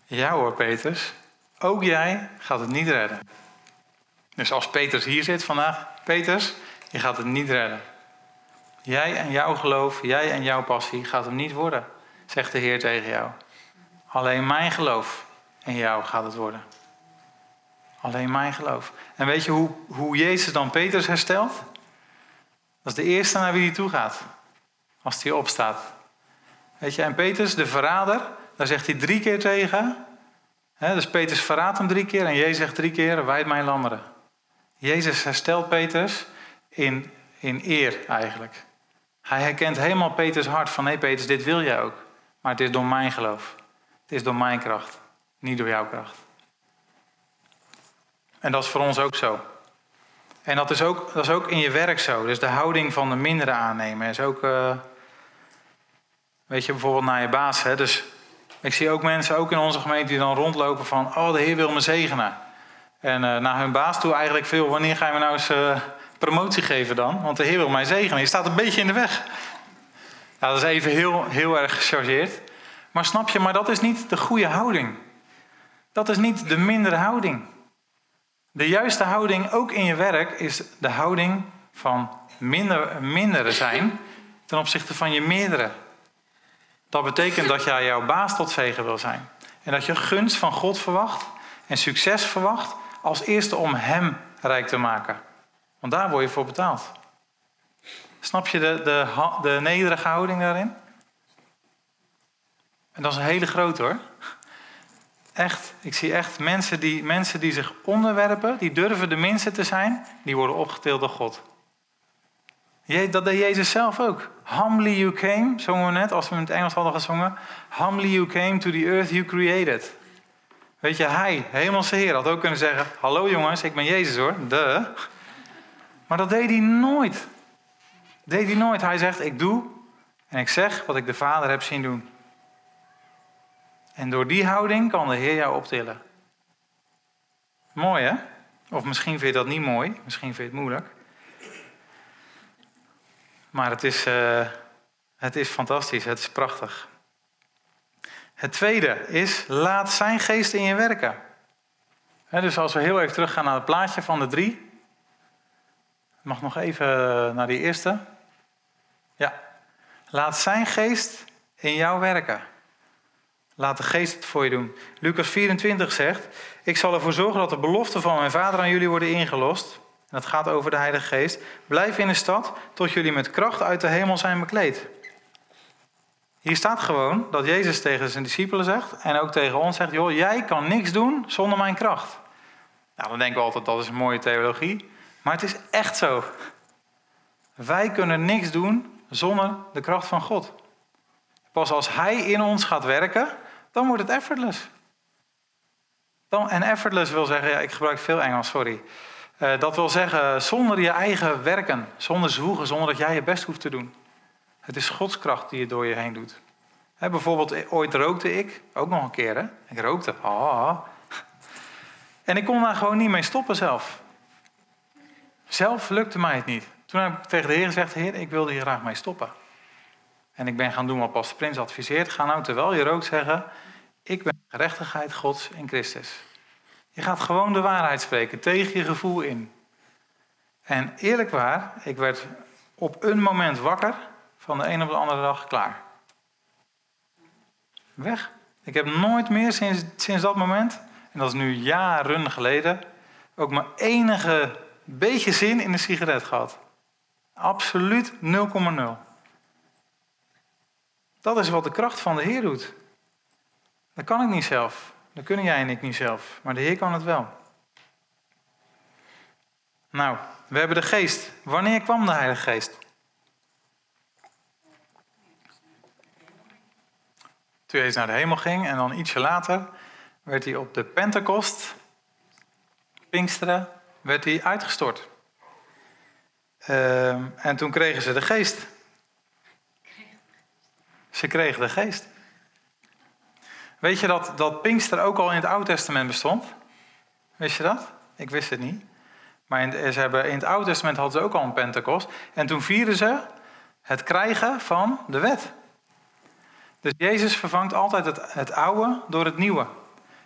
Ja hoor, Petrus. Ook jij gaat het niet redden. Dus als Petrus hier zit vandaag, Petrus, je gaat het niet redden. Jij en jouw geloof, jij en jouw passie gaat hem niet worden, zegt de Heer tegen jou. Alleen mijn geloof en jou gaat het worden. Alleen mijn geloof. En weet je hoe, hoe Jezus dan Petrus herstelt? Dat is de eerste naar wie hij toe gaat. Als hij opstaat. Weet je, en Petrus, de verrader, daar zegt hij drie keer tegen. dus Petrus verraadt hem drie keer en Jezus zegt drie keer, wijd mijn lammeren. Jezus herstelt Petrus in, in eer eigenlijk. Hij herkent helemaal Peters hart van, nee Petrus, dit wil jij ook. Maar het is door mijn geloof. Het is door mijn kracht, niet door jouw kracht. En dat is voor ons ook zo. En dat is ook, dat is ook in je werk zo. Dus de houding van de mindere aannemen is ook. Uh, weet je, bijvoorbeeld naar je baas. Hè? Dus ik zie ook mensen, ook in onze gemeente, die dan rondlopen van: Oh, de Heer wil me zegenen. En uh, naar hun baas toe eigenlijk veel: Wanneer ga je me nou eens uh, promotie geven dan? Want de Heer wil mij zegenen. Je staat een beetje in de weg. Dat is even heel, heel erg gechargeerd. Maar snap je, maar dat is niet de goede houding. Dat is niet de mindere houding. De juiste houding, ook in je werk, is de houding van minder, mindere zijn ten opzichte van je meerdere. Dat betekent dat jij jouw baas tot zegen wil zijn. En dat je gunst van God verwacht en succes verwacht als eerste om Hem rijk te maken. Want daar word je voor betaald. Snap je de, de, de nederige houding daarin? En dat is een hele grote hoor. Echt, ik zie echt mensen die, mensen die zich onderwerpen, die durven de minste te zijn, die worden opgetild door God. Dat deed Jezus zelf ook. Humbly you came, zongen we net, als we in het Engels hadden gezongen. Humbly you came to the earth you created. Weet je, hij, hemelse Heer, had ook kunnen zeggen: Hallo jongens, ik ben Jezus hoor, de. Maar dat deed hij nooit. Deed hij nooit. Hij zegt: Ik doe en ik zeg wat ik de Vader heb zien doen. En door die houding kan de Heer jou optillen. Mooi hè? Of misschien vind je dat niet mooi, misschien vind je het moeilijk. Maar het is, uh, het is fantastisch, het is prachtig. Het tweede is, laat zijn geest in je werken. dus als we heel even teruggaan naar het plaatje van de drie. mag nog even naar die eerste. Ja. Laat zijn geest in jou werken. Laat de geest het voor je doen. Lucas 24 zegt: Ik zal ervoor zorgen dat de beloften van mijn vader aan jullie worden ingelost. En dat gaat over de Heilige Geest. Blijf in de stad tot jullie met kracht uit de hemel zijn bekleed. Hier staat gewoon dat Jezus tegen zijn discipelen zegt en ook tegen ons zegt: Joh, jij kan niks doen zonder mijn kracht. Nou, dan denken we altijd dat is een mooie theologie. Maar het is echt zo. Wij kunnen niks doen zonder de kracht van God. Pas als Hij in ons gaat werken, dan wordt het effortless. Dan, en effortless wil zeggen, ja, ik gebruik veel Engels, sorry. Uh, dat wil zeggen, zonder je eigen werken, zonder zwoegen, zonder dat jij je best hoeft te doen. Het is Gods kracht die het door je heen doet. bijvoorbeeld, ooit rookte ik, ook nog een keer, hè? Ik rookte. En ik kon daar gewoon niet mee stoppen zelf. Zelf lukte mij het niet. Toen heb ik tegen de Heer gezegd: Heer, ik wilde hier graag mee stoppen. En ik ben gaan doen wat Pastor Prins adviseert. Ga nou terwijl je rookt zeggen, ik ben gerechtigheid Gods in Christus. Je gaat gewoon de waarheid spreken, tegen je gevoel in. En eerlijk waar, ik werd op een moment wakker, van de een op de andere dag klaar. Weg. Ik heb nooit meer sinds, sinds dat moment, en dat is nu jaren geleden, ook maar enige beetje zin in een sigaret gehad. Absoluut 0,0. Dat is wat de kracht van de Heer doet. Dat kan ik niet zelf. Dat kunnen jij en ik niet zelf. Maar de Heer kan het wel. Nou, we hebben de geest. Wanneer kwam de Heilige Geest? Toen Jezus naar de hemel ging en dan ietsje later werd hij op de Pentecost Pinksteren werd hij uitgestort. Ehm, en toen kregen ze de geest. Ze kregen de geest. Weet je dat, dat Pinkster ook al in het Oude Testament bestond? Wist je dat? Ik wist het niet. Maar in, ze hebben, in het Oude Testament hadden ze ook al een Pentecost. En toen vierden ze het krijgen van de wet. Dus Jezus vervangt altijd het, het oude door het nieuwe.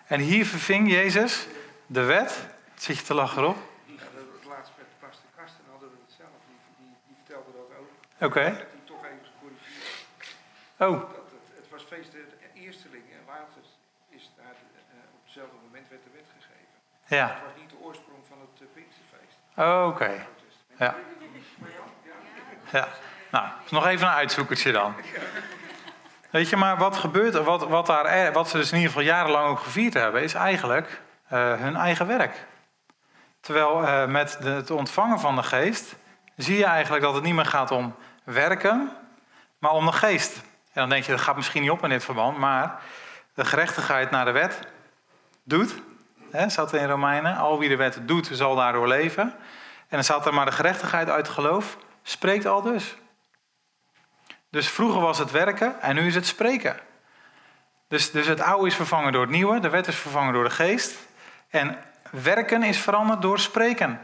En hier verving Jezus de wet. Zit je te lachen erop? Ja, het laatst met Pastor Karsten hadden we het zelf. Die, die, die vertelde Oké. Dat toch even. Oh, Dat het, het was feest de eersteling en later is daar de- eh, op hetzelfde moment werd de wet gegeven. ja. Het was niet de oorsprong van het uh, Pinksterfeest. Oké. Ja. Ja. Nou, nog even een uitzoekertje dan. Weet je, maar wat gebeurt er? Wat, wat, daar, wat ze dus in ieder geval jarenlang ook gevierd hebben, is eigenlijk eh, hun eigen werk. Terwijl eh, met de, het ontvangen van de geest zie je eigenlijk dat het niet meer gaat om werken, maar om de geest. En dan denk je, dat gaat misschien niet op in dit verband, maar de gerechtigheid naar de wet doet, hè, er in Romeinen, al wie de wet doet zal daardoor leven. En dan staat er maar de gerechtigheid uit geloof, spreekt al dus. Dus vroeger was het werken en nu is het spreken. Dus, dus het oude is vervangen door het nieuwe, de wet is vervangen door de geest. En werken is veranderd door spreken.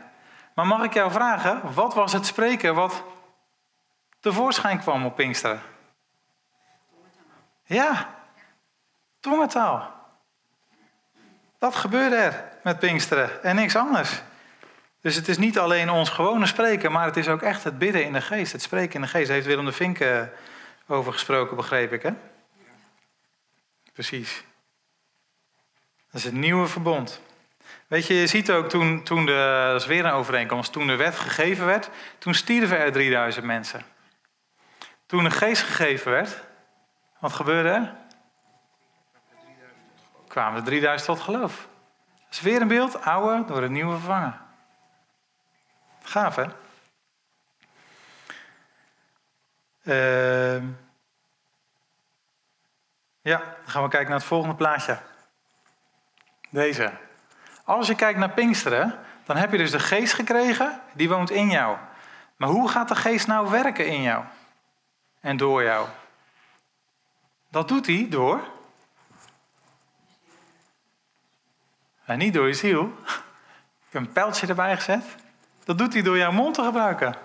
Maar mag ik jou vragen, wat was het spreken wat tevoorschijn kwam op Pinksteren? Ja, tongentaal. Dat gebeurde er met Pinksteren en niks anders. Dus het is niet alleen ons gewone spreken, maar het is ook echt het bidden in de geest. Het spreken in de geest. Daar heeft Willem de Vink eh, over gesproken, begreep ik, hè? Precies. Dat is het nieuwe verbond. Weet je, je ziet ook toen, toen de, dat is weer een overeenkomst, toen de wet gegeven werd, toen stierven er 3000 mensen. Toen de geest gegeven werd, wat gebeurde er? Kwamen er 3000 tot geloof. Dat is weer een beeld, oude door het nieuwe vervangen. Gaaf, hè? Ehm. ja, dan gaan we kijken naar het volgende plaatje. Deze. Als je kijkt naar Pinksteren, dan heb je dus de geest gekregen, die woont in jou. Maar hoe gaat de geest nou werken in jou? En door jou? Dat doet hij door. En niet door je ziel. Ik heb een pijltje erbij gezet. Dat doet hij door jouw mond te gebruiken.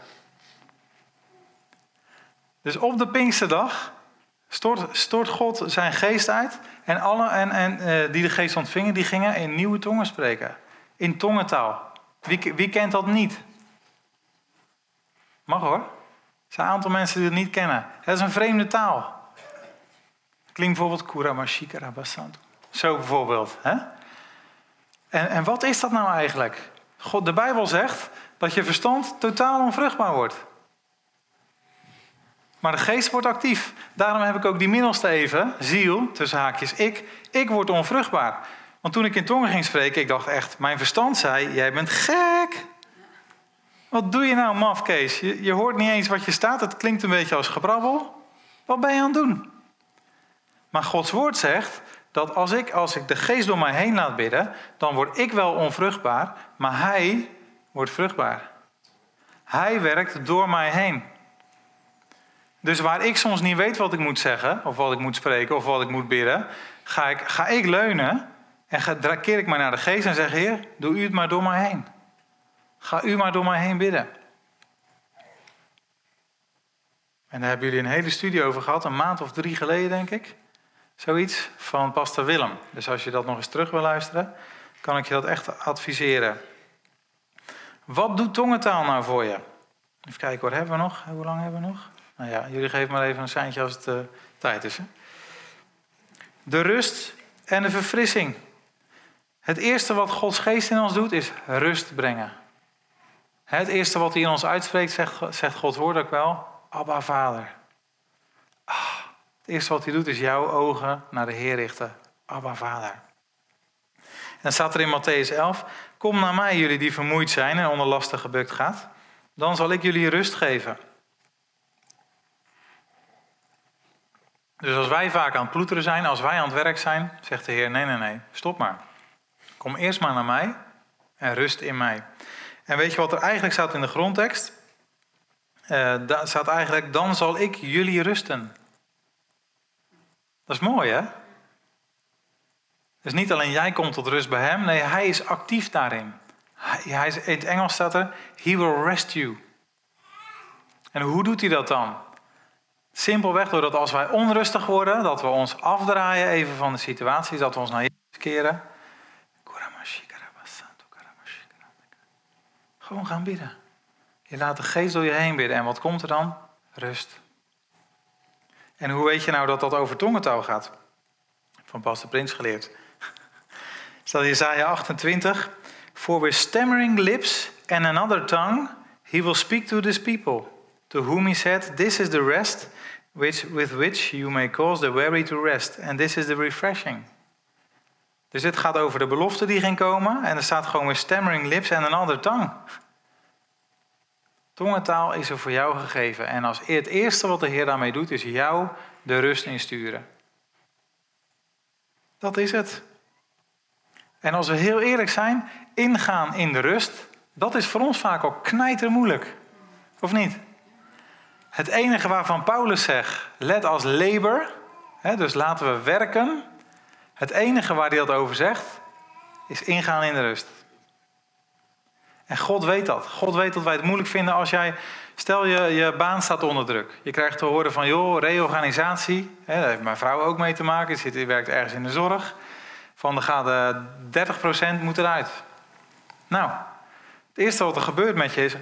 Dus op de Pinksterdag stort, stort God zijn geest uit. En alle en, en, eh, die de geest ontvingen, die gingen in nieuwe tongen spreken. In tongentaal. Wie, wie kent dat niet? Mag hoor. Er zijn een aantal mensen die het niet kennen. Het is een vreemde taal. Klinkt bijvoorbeeld Kuramashika Rabasantu. Zo bijvoorbeeld. Hè? En, en wat is dat nou eigenlijk? God, de Bijbel zegt dat je verstand totaal onvruchtbaar wordt. Maar de geest wordt actief. Daarom heb ik ook die middelste even, ziel, tussen haakjes, ik. Ik word onvruchtbaar. Want toen ik in tongen ging spreken, ik dacht echt, mijn verstand zei, jij bent gek. Wat doe je nou, maf, Kees? Je, je hoort niet eens wat je staat, het klinkt een beetje als gebrabbel. Wat ben je aan het doen? Maar Gods woord zegt dat als ik, als ik de geest door mij heen laat bidden, dan word ik wel onvruchtbaar, maar hij wordt vruchtbaar. Hij werkt door mij heen. Dus waar ik soms niet weet wat ik moet zeggen, of wat ik moet spreken, of wat ik moet bidden, ga ik, ga ik leunen en ga, ik mij naar de geest en zeg: Heer, doe u het maar door mij heen. Ga u maar door mij heen bidden. En daar hebben jullie een hele studie over gehad, een maand of drie geleden, denk ik. Zoiets van Pastor Willem. Dus als je dat nog eens terug wil luisteren, kan ik je dat echt adviseren. Wat doet tongentaal nou voor je? Even kijken, wat hebben we nog? Hoe lang hebben we nog? Nou ja, jullie geven maar even een seintje als het eh, tijd is. Hè? De rust en de verfrissing. Het eerste wat Gods geest in ons doet, is rust brengen. Het eerste wat hij in ons uitspreekt, zegt, zegt Gods woord ook wel, Abba Vader. Ah, het eerste wat hij doet, is jouw ogen naar de Heer richten. Abba Vader. En dan staat er in Matthäus 11, kom naar mij jullie die vermoeid zijn en onder lasten gebukt gaat. Dan zal ik jullie rust geven. Dus als wij vaak aan het ploeteren zijn, als wij aan het werk zijn, zegt de Heer: nee, nee, nee, stop maar. Kom eerst maar naar mij en rust in mij. En weet je wat er eigenlijk staat in de grondtekst? Uh, daar staat eigenlijk, dan zal ik jullie rusten. Dat is mooi, hè? Dus niet alleen jij komt tot rust bij hem, nee, hij is actief daarin. Hij, hij, in het Engels staat er, he will rest you. En hoe doet hij dat dan? Simpelweg doordat als wij onrustig worden, dat we ons afdraaien even van de situatie, dat we ons naar Jezus keren. Gewoon gaan bidden. Je laat de geest door je heen bidden. En wat komt er dan? Rust. En hoe weet je nou dat dat over tongentaal gaat? Van Pastor Prins geleerd. In Isaiah 28. For with stammering lips and another tongue, he will speak to this people. To whom he said, This is the rest which, with which you may cause the weary to rest. And this is the refreshing. Dus dit gaat over de belofte die ging komen. En er staat gewoon weer stammering lips and another tongue. Tongentaal is er voor jou gegeven. En als het eerste wat de Heer daarmee doet, is jou de rust insturen. Dat is het. En als we heel eerlijk zijn, ingaan in de rust, dat is voor ons vaak ook knijter moeilijk. Of niet? Het enige waarvan Paulus zegt, let als labor, hè, dus laten we werken. Het enige waar hij dat over zegt, is ingaan in de rust. En God weet dat. God weet dat wij het moeilijk vinden als jij, stel je, je baan staat onder druk. Je krijgt te horen van, joh, reorganisatie. Hè, daar heeft mijn vrouw ook mee te maken. Zit, werkt ergens in de zorg. Van, er gaat 30% moet eruit. Nou, het eerste wat er gebeurt met je is,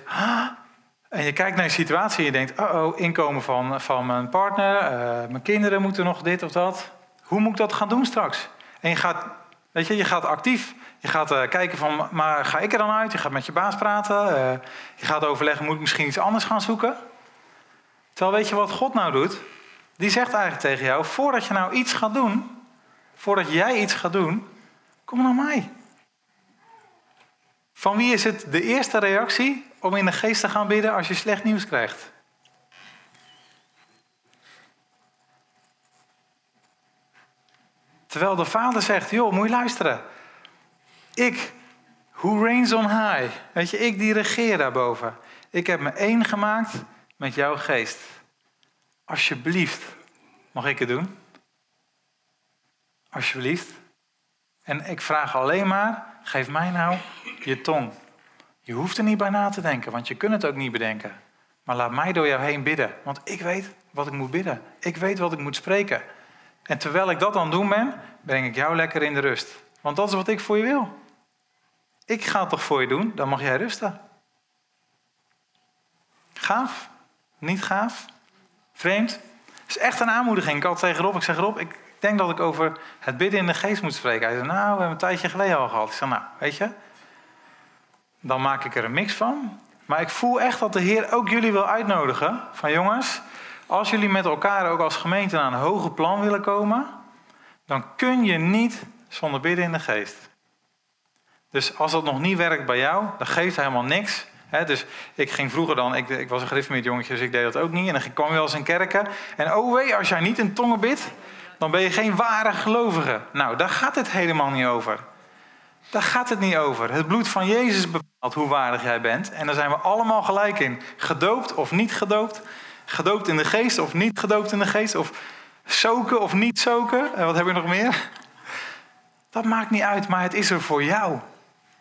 en je kijkt naar je situatie en je denkt, oh, oh inkomen van, van mijn partner, uh, mijn kinderen moeten nog dit of dat. Hoe moet ik dat gaan doen straks? En je gaat, weet je, je gaat actief. Je gaat uh, kijken van, maar ga ik er dan uit? Je gaat met je baas praten. Uh, je gaat overleggen, moet ik misschien iets anders gaan zoeken? Terwijl weet je wat God nou doet? Die zegt eigenlijk tegen jou, voordat je nou iets gaat doen, voordat jij iets gaat doen, kom naar mij. Van wie is het de eerste reactie om in de geest te gaan bidden als je slecht nieuws krijgt? Terwijl de vader zegt, joh, moet je luisteren. Ik, who reigns on high. Weet je, ik die regeer daarboven. Ik heb me één gemaakt met jouw geest. Alsjeblieft, mag ik het doen? Alsjeblieft. En ik vraag alleen maar, geef mij nou je tong. Je hoeft er niet bij na te denken, want je kunt het ook niet bedenken. Maar laat mij door jou heen bidden, want ik weet wat ik moet bidden. Ik weet wat ik moet spreken. En terwijl ik dat aan het doen ben, breng ik jou lekker in de rust. Want dat is wat ik voor je wil. Ik ga het toch voor je doen, dan mag jij rusten. Gaaf? Niet gaaf? Vreemd? Het is echt een aanmoediging. Ik had tegen Rob, ik zeg Rob, ik denk dat ik over het bidden in de geest moet spreken. Hij zei, nou, we hebben een tijdje geleden al gehad. Ik zeg, nou, weet je, dan maak ik er een mix van. Maar ik voel echt dat de Heer ook jullie wil uitnodigen. Van jongens, als jullie met elkaar ook als gemeente naar een hoger plan willen komen, dan kun je niet zonder bidden in de geest. Dus als dat nog niet werkt bij jou, dan geeft helemaal niks. dus ik ging vroeger dan, ik, ik was een gereformeerd jongetje, dus ik deed dat ook niet. En dan kwam je wel eens in kerken. En oh wee, als jij niet in tongen bidt, dan ben je geen ware gelovige. Nou, daar gaat het helemaal niet over. Daar gaat het niet over. Het bloed van Jezus bepaalt hoe waardig jij bent. En daar zijn we allemaal gelijk in. Gedoopt of niet gedoopt. Gedoopt in de geest of niet gedoopt in de geest. Of zoken of niet zoken. En wat heb je nog meer? Dat maakt niet uit, maar het is er voor jou.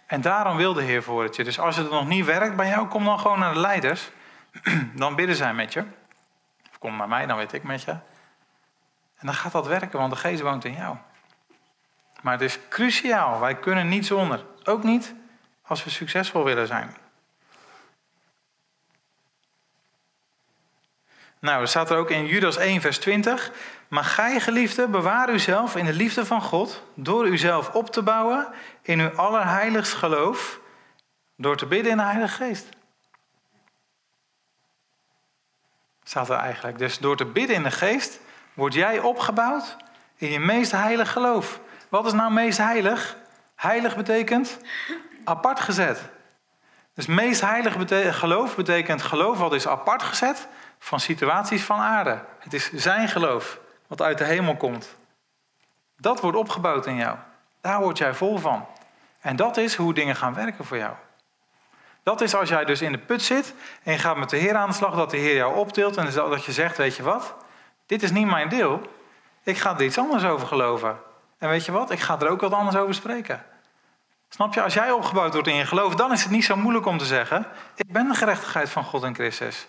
En daarom wil de Heer voor het je. Dus als het nog niet werkt bij jou, kom dan gewoon naar de leiders. Dan bidden zij met je. Of kom naar mij, dan weet ik met je. En dan gaat dat werken, want de geest woont in jou. Maar het is cruciaal. Wij kunnen niet zonder. Ook niet als we succesvol willen zijn. Nou, er staat er ook in Judas 1, vers 20. Maar gij, geliefde, bewaar uzelf in de liefde van God. door uzelf op te bouwen in uw allerheiligst geloof. door te bidden in de Heilige Geest. Staat er eigenlijk. Dus door te bidden in de Geest. word jij opgebouwd in je meest heilig geloof. Wat is nou meest heilig? Heilig betekent apart gezet. Dus meest heilig geloof betekent geloof wat is apart gezet van situaties van aarde. Het is zijn geloof wat uit de hemel komt. Dat wordt opgebouwd in jou. Daar word jij vol van. En dat is hoe dingen gaan werken voor jou. Dat is als jij dus in de put zit en je gaat met de Heer aan de slag, dat de Heer jou optilt en dat je zegt, weet je wat, dit is niet mijn deel. Ik ga er iets anders over geloven. En weet je wat, ik ga er ook wat anders over spreken. Snap je, als jij opgebouwd wordt in je geloof, dan is het niet zo moeilijk om te zeggen, ik ben de gerechtigheid van God en Christus.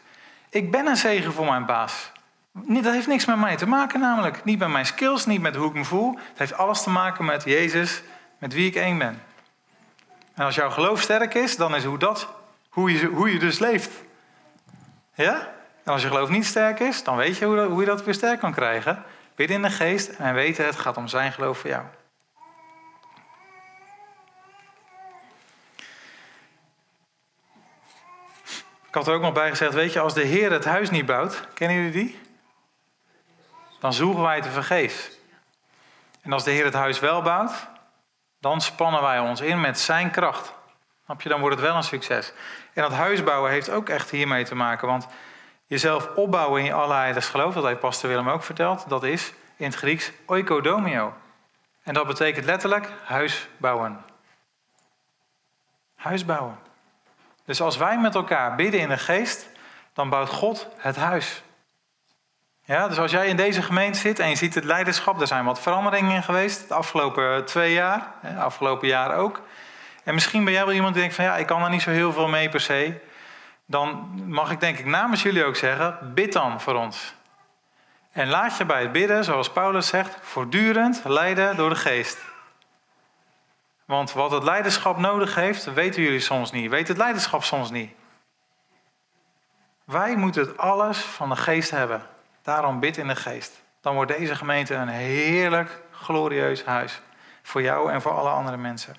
Ik ben een zegen voor mijn baas. Dat heeft niks met mij te maken namelijk. Niet met mijn skills, niet met hoe ik me voel. Het heeft alles te maken met Jezus, met wie ik één ben. En als jouw geloof sterk is, dan is hoe, dat, hoe, je, hoe je dus leeft. Ja? En als je geloof niet sterk is, dan weet je hoe, hoe je dat weer sterk kan krijgen. Bidden in de geest en weten het gaat om zijn geloof voor jou. Ik had er ook nog bij gezegd, weet je, als de Heer het huis niet bouwt, kennen jullie die? Dan zoeken wij te vergeefs. En als de Heer het huis wel bouwt, dan spannen wij ons in met zijn kracht. Snap je, dan wordt het wel een succes. En dat huisbouwen heeft ook echt hiermee te maken. Want jezelf opbouwen in je allerheiligste geloof, dat heeft Pastor Willem ook verteld, dat is in het Grieks oikodomio. En dat betekent letterlijk huis bouwen. Huis bouwen. Dus als wij met elkaar bidden in de geest, dan bouwt God het huis. Ja, dus als jij in deze gemeente zit en je ziet het leiderschap, er zijn wat veranderingen in geweest de afgelopen twee jaar, de afgelopen jaar ook. En misschien ben jij wel iemand die denkt van ja, ik kan er niet zo heel veel mee per se. Dan mag ik denk ik namens jullie ook zeggen, bid dan voor ons. En laat je bij het bidden, zoals Paulus zegt, voortdurend leiden door de geest. Want wat het leiderschap nodig heeft, weten jullie soms niet. Weet het leiderschap soms niet. Wij moeten het alles van de geest hebben. Daarom bid in de geest. Dan wordt deze gemeente een heerlijk, glorieus huis. Voor jou en voor alle andere mensen.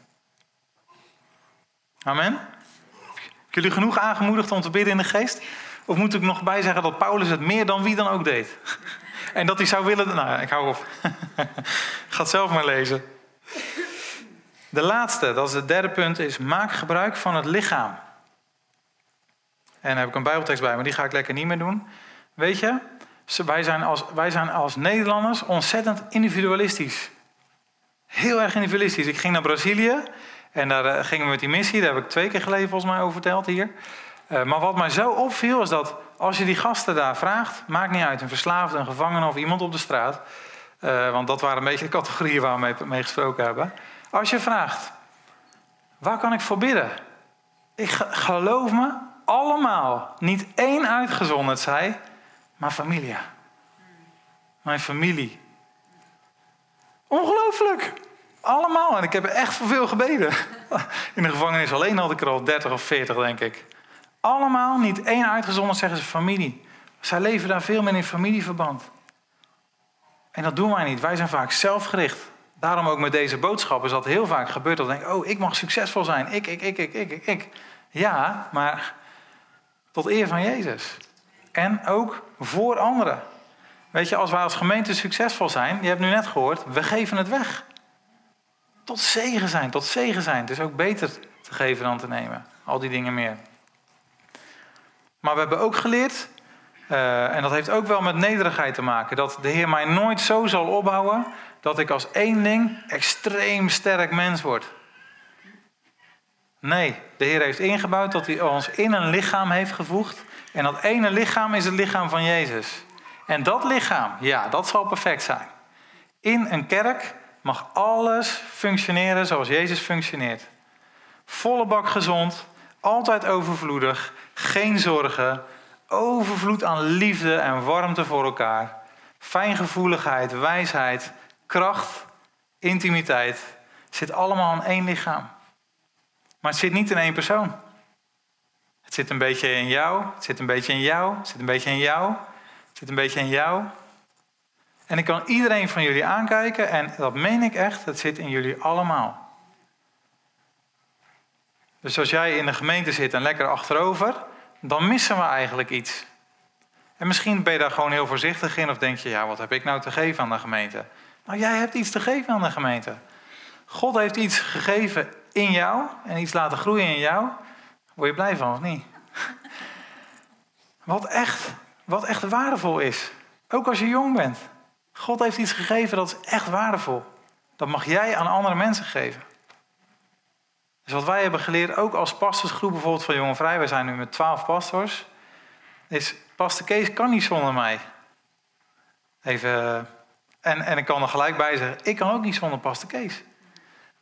Amen. Heb jullie genoeg aangemoedigd om te bidden in de geest? Of moet ik nog bij zeggen dat Paulus het meer dan wie dan ook deed? En dat hij zou willen. Nou, ik hou op. Ga het zelf maar lezen. De laatste, dat is het derde punt, is maak gebruik van het lichaam. En daar heb ik een Bijbeltekst bij, maar die ga ik lekker niet meer doen. Weet je, wij zijn als, wij zijn als Nederlanders ontzettend individualistisch. Heel erg individualistisch. Ik ging naar Brazilië en daar eh, gingen we met die missie. Daar heb ik twee keer geleden volgens mij over verteld hier. Uh, maar wat mij zo opviel is dat als je die gasten daar vraagt, maakt niet uit, een verslaafde, een gevangene of iemand op de straat. Uh, want dat waren een beetje de categorieën waar we mee, mee gesproken hebben. Als je vraagt, waar kan ik voor bidden? Ik geloof me, allemaal, niet één uitgezonderd zei, maar familia. Mijn familie. Ongelooflijk. Allemaal. En ik heb er echt voor veel gebeden. In de gevangenis alleen had ik er al 30 of 40, denk ik. Allemaal, niet één uitgezonderd, zeggen ze familie. Zij leven daar veel meer in familieverband. En dat doen wij niet. Wij zijn vaak zelfgericht. Daarom ook met deze boodschap is dat heel vaak gebeurt. Dat ik denk, oh, ik mag succesvol zijn. Ik, ik, ik, ik, ik, ik. Ja, maar tot eer van Jezus. En ook voor anderen. Weet je, als wij als gemeente succesvol zijn, je hebt nu net gehoord, we geven het weg. Tot zegen zijn, tot zegen zijn. Het is ook beter te geven dan te nemen. Al die dingen meer. Maar we hebben ook geleerd, uh, en dat heeft ook wel met nederigheid te maken, dat de Heer mij nooit zo zal opbouwen dat ik als eenling extreem sterk mens word. Nee, de Heer heeft ingebouwd dat hij ons in een lichaam heeft gevoegd. En dat ene lichaam is het lichaam van Jezus. En dat lichaam, ja, dat zal perfect zijn. In een kerk mag alles functioneren zoals Jezus functioneert. Volle bak gezond, altijd overvloedig, geen zorgen, overvloed aan liefde en warmte voor elkaar, fijngevoeligheid, wijsheid, kracht, intimiteit. zit allemaal in één lichaam. Maar het zit niet in één persoon. Het zit een beetje in jou, het zit een beetje in jou, het zit een beetje in jou, het zit een beetje in jou. En ik kan iedereen van jullie aankijken en dat meen ik echt, het zit in jullie allemaal. Dus als jij in de gemeente zit en lekker achterover, dan missen we eigenlijk iets. En misschien ben je daar gewoon heel voorzichtig in of denk je, ja, wat heb ik nou te geven aan de gemeente? Nou, jij hebt iets te geven aan de gemeente. God heeft iets gegeven in jou en iets laten groeien in jou. Word je blij van of niet? Wat echt, wat echt waardevol is. Ook als je jong bent. God heeft iets gegeven dat is echt waardevol. Dat mag jij aan andere mensen geven. Dus wat wij hebben geleerd, ook als pastorsgroep bijvoorbeeld van Jonge Vrij, wij zijn nu met twaalf pastors, is Pastor Kees kan niet zonder mij. Even, en, en ik kan er gelijk bij zeggen, ik kan ook niet zonder Pastor Kees.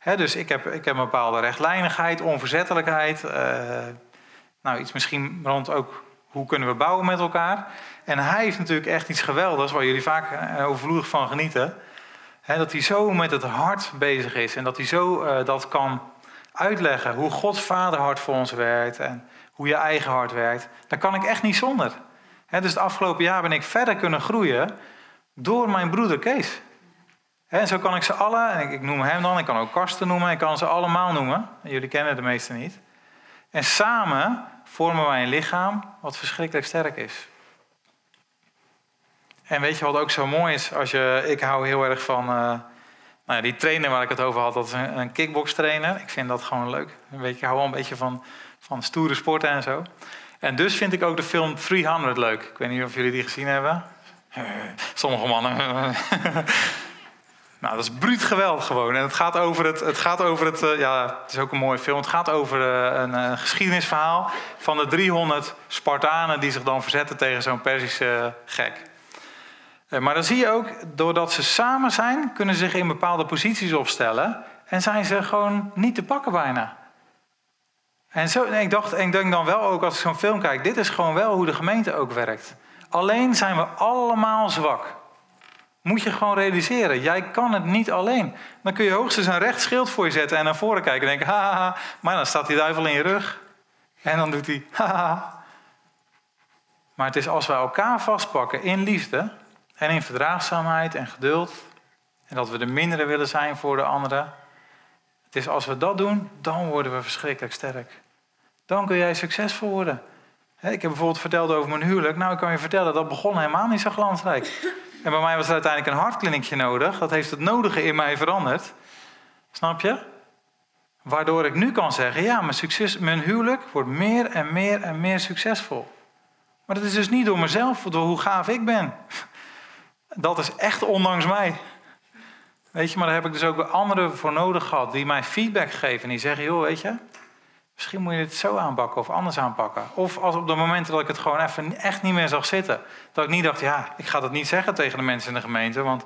Dus ik heb, ik heb een bepaalde rechtlijnigheid, onverzettelijkheid. eh, nou, iets misschien rond ook hoe kunnen we bouwen met elkaar. En hij heeft natuurlijk echt iets geweldigs waar jullie vaak eh, overvloedig van genieten. Dat hij zo met het hart bezig is en dat hij zo eh, dat kan uitleggen. Hoe Gods vaderhart voor ons werkt en hoe je eigen hart werkt. Daar kan ik echt niet zonder. Dus het afgelopen jaar ben ik verder kunnen groeien door mijn broeder Kees. En zo kan ik ze alle, en ik, noem hem dan, ik kan ook Karsten noemen, ik kan ze allemaal noemen. Jullie kennen de meeste niet. En samen vormen wij een lichaam wat verschrikkelijk sterk is. En weet je wat ook zo mooi is? Als je, ik hou heel erg van eh, nou ja, die trainer waar ik het over had, dat is een, kickbox trainer. Ik vind dat gewoon leuk. Een beetje, ik hou wel een beetje van, van stoere sporten en zo. En dus vind ik ook de film 300 leuk. Ik weet niet of jullie die gezien hebben. Sommige mannen. Nou, dat is bruut geweldig gewoon. En het gaat over het, het, gaat over het eh, ja, het is ook een mooie film. Het gaat over eh, een eh, geschiedenisverhaal van de 300 Spartanen die zich dan verzetten tegen zo'n Perzische gek. Maar dan zie je ook, doordat ze samen zijn, kunnen ze zich in bepaalde posities opstellen en zijn ze gewoon niet te pakken bijna. En, zo, ik dacht, en ik denk dan wel ook als ik zo'n film kijk, dit is gewoon wel hoe de gemeente ook werkt. Alleen zijn we allemaal zwak. Moet je gewoon realiseren. Jij kan het niet alleen. Dan kun je hoogstens een recht schild voor je zetten en naar voren kijken en denken, haha. Maar dan staat die duivel in je rug. En dan doet hij, haha. Maar het is als we elkaar vastpakken in liefde en in verdraagzaamheid en geduld. En dat we de mindere willen zijn voor de anderen. Het is als we dat doen, dan worden we verschrikkelijk sterk. Dan kun jij succesvol worden. Ik heb bijvoorbeeld verteld over mijn huwelijk. Nou, ik kan je vertellen, dat begon helemaal niet zo glansrijk. En bij mij was er uiteindelijk een hartkliniekje nodig. Dat heeft het nodige in mij veranderd. Snap je? Waardoor ik nu kan zeggen, ja, mijn, succes, mijn huwelijk wordt meer en meer en meer succesvol. Maar dat is dus niet door mezelf, door hoe gaaf ik ben. Dat is echt ondanks mij. Weet je, maar daar heb ik dus ook anderen voor nodig gehad die mij feedback geven. En die zeggen, joh, weet je, misschien moet je het zo aanpakken of anders aanpakken. Of als op de momenten dat ik het gewoon even echt niet meer zag zitten. Dat ik niet dacht, ja, ik ga dat niet zeggen tegen de mensen in de gemeente, want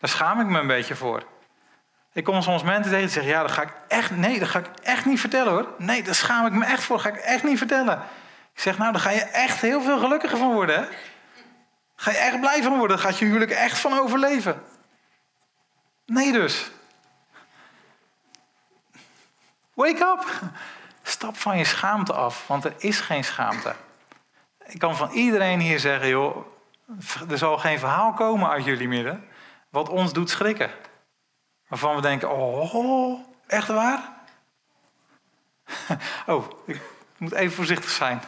daar schaam ik me een beetje voor. Ik kom soms mensen tegen die zeggen, ja, dat ga ik echt, nee, dat ga ik echt niet vertellen hoor. Nee, daar schaam ik me echt voor, dat ga ik echt niet vertellen. Ik zeg, nou, daar ga je echt heel veel gelukkiger van worden, hè. Ga je echt blij van worden, daar gaat je huwelijk echt van overleven. Nee dus. Wake up. Stap van je schaamte af, want er is geen schaamte. Ik kan van iedereen hier zeggen, joh, er zal geen verhaal komen uit jullie midden wat ons doet schrikken. Waarvan we denken, oh, echt waar? Oh, ik moet even voorzichtig zijn.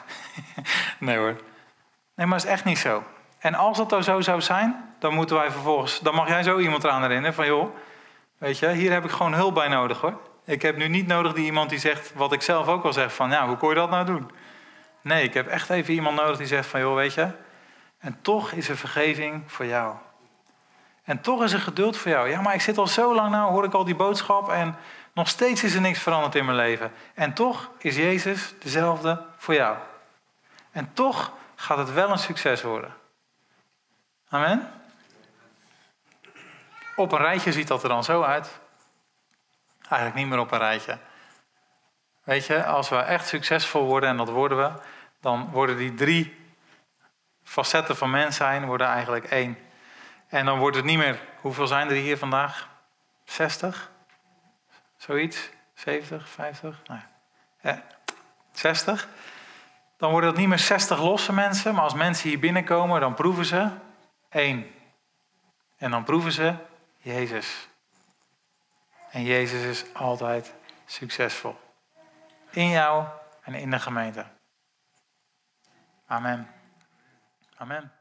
Nee hoor. Nee, maar het is echt niet zo. En als dat zo zou zijn, dan moeten wij vervolgens, dan mag jij zo iemand eraan herinneren van joh, weet je, hier heb ik gewoon hulp bij nodig hoor. Ik heb nu niet nodig die iemand die zegt, wat ik zelf ook al zeg, van ja, hoe kon je dat nou doen? Nee, ik heb echt even iemand nodig die zegt van joh, weet je, en toch is er vergeving voor jou. En toch is er geduld voor jou. Ja, maar ik zit al zo lang nou, hoor ik al die boodschap en nog steeds is er niks veranderd in mijn leven. En toch is Jezus dezelfde voor jou. En toch gaat het wel een succes worden. Amen? Op een rijtje ziet dat er dan zo uit. Eigenlijk niet meer op een rijtje. Weet je, als we echt succesvol worden, en dat worden we, dan worden die drie facetten van mens zijn, worden eigenlijk één. En dan wordt het niet meer, hoeveel zijn er hier vandaag? 60? Zoiets? 70, 50? Nou, ja, 60? Dan worden het niet meer 60 losse mensen, maar als mensen hier binnenkomen, dan proeven ze één. En dan proeven ze Jezus. En Jezus is altijd succesvol. In jou en in de gemeente. Amen. Amen.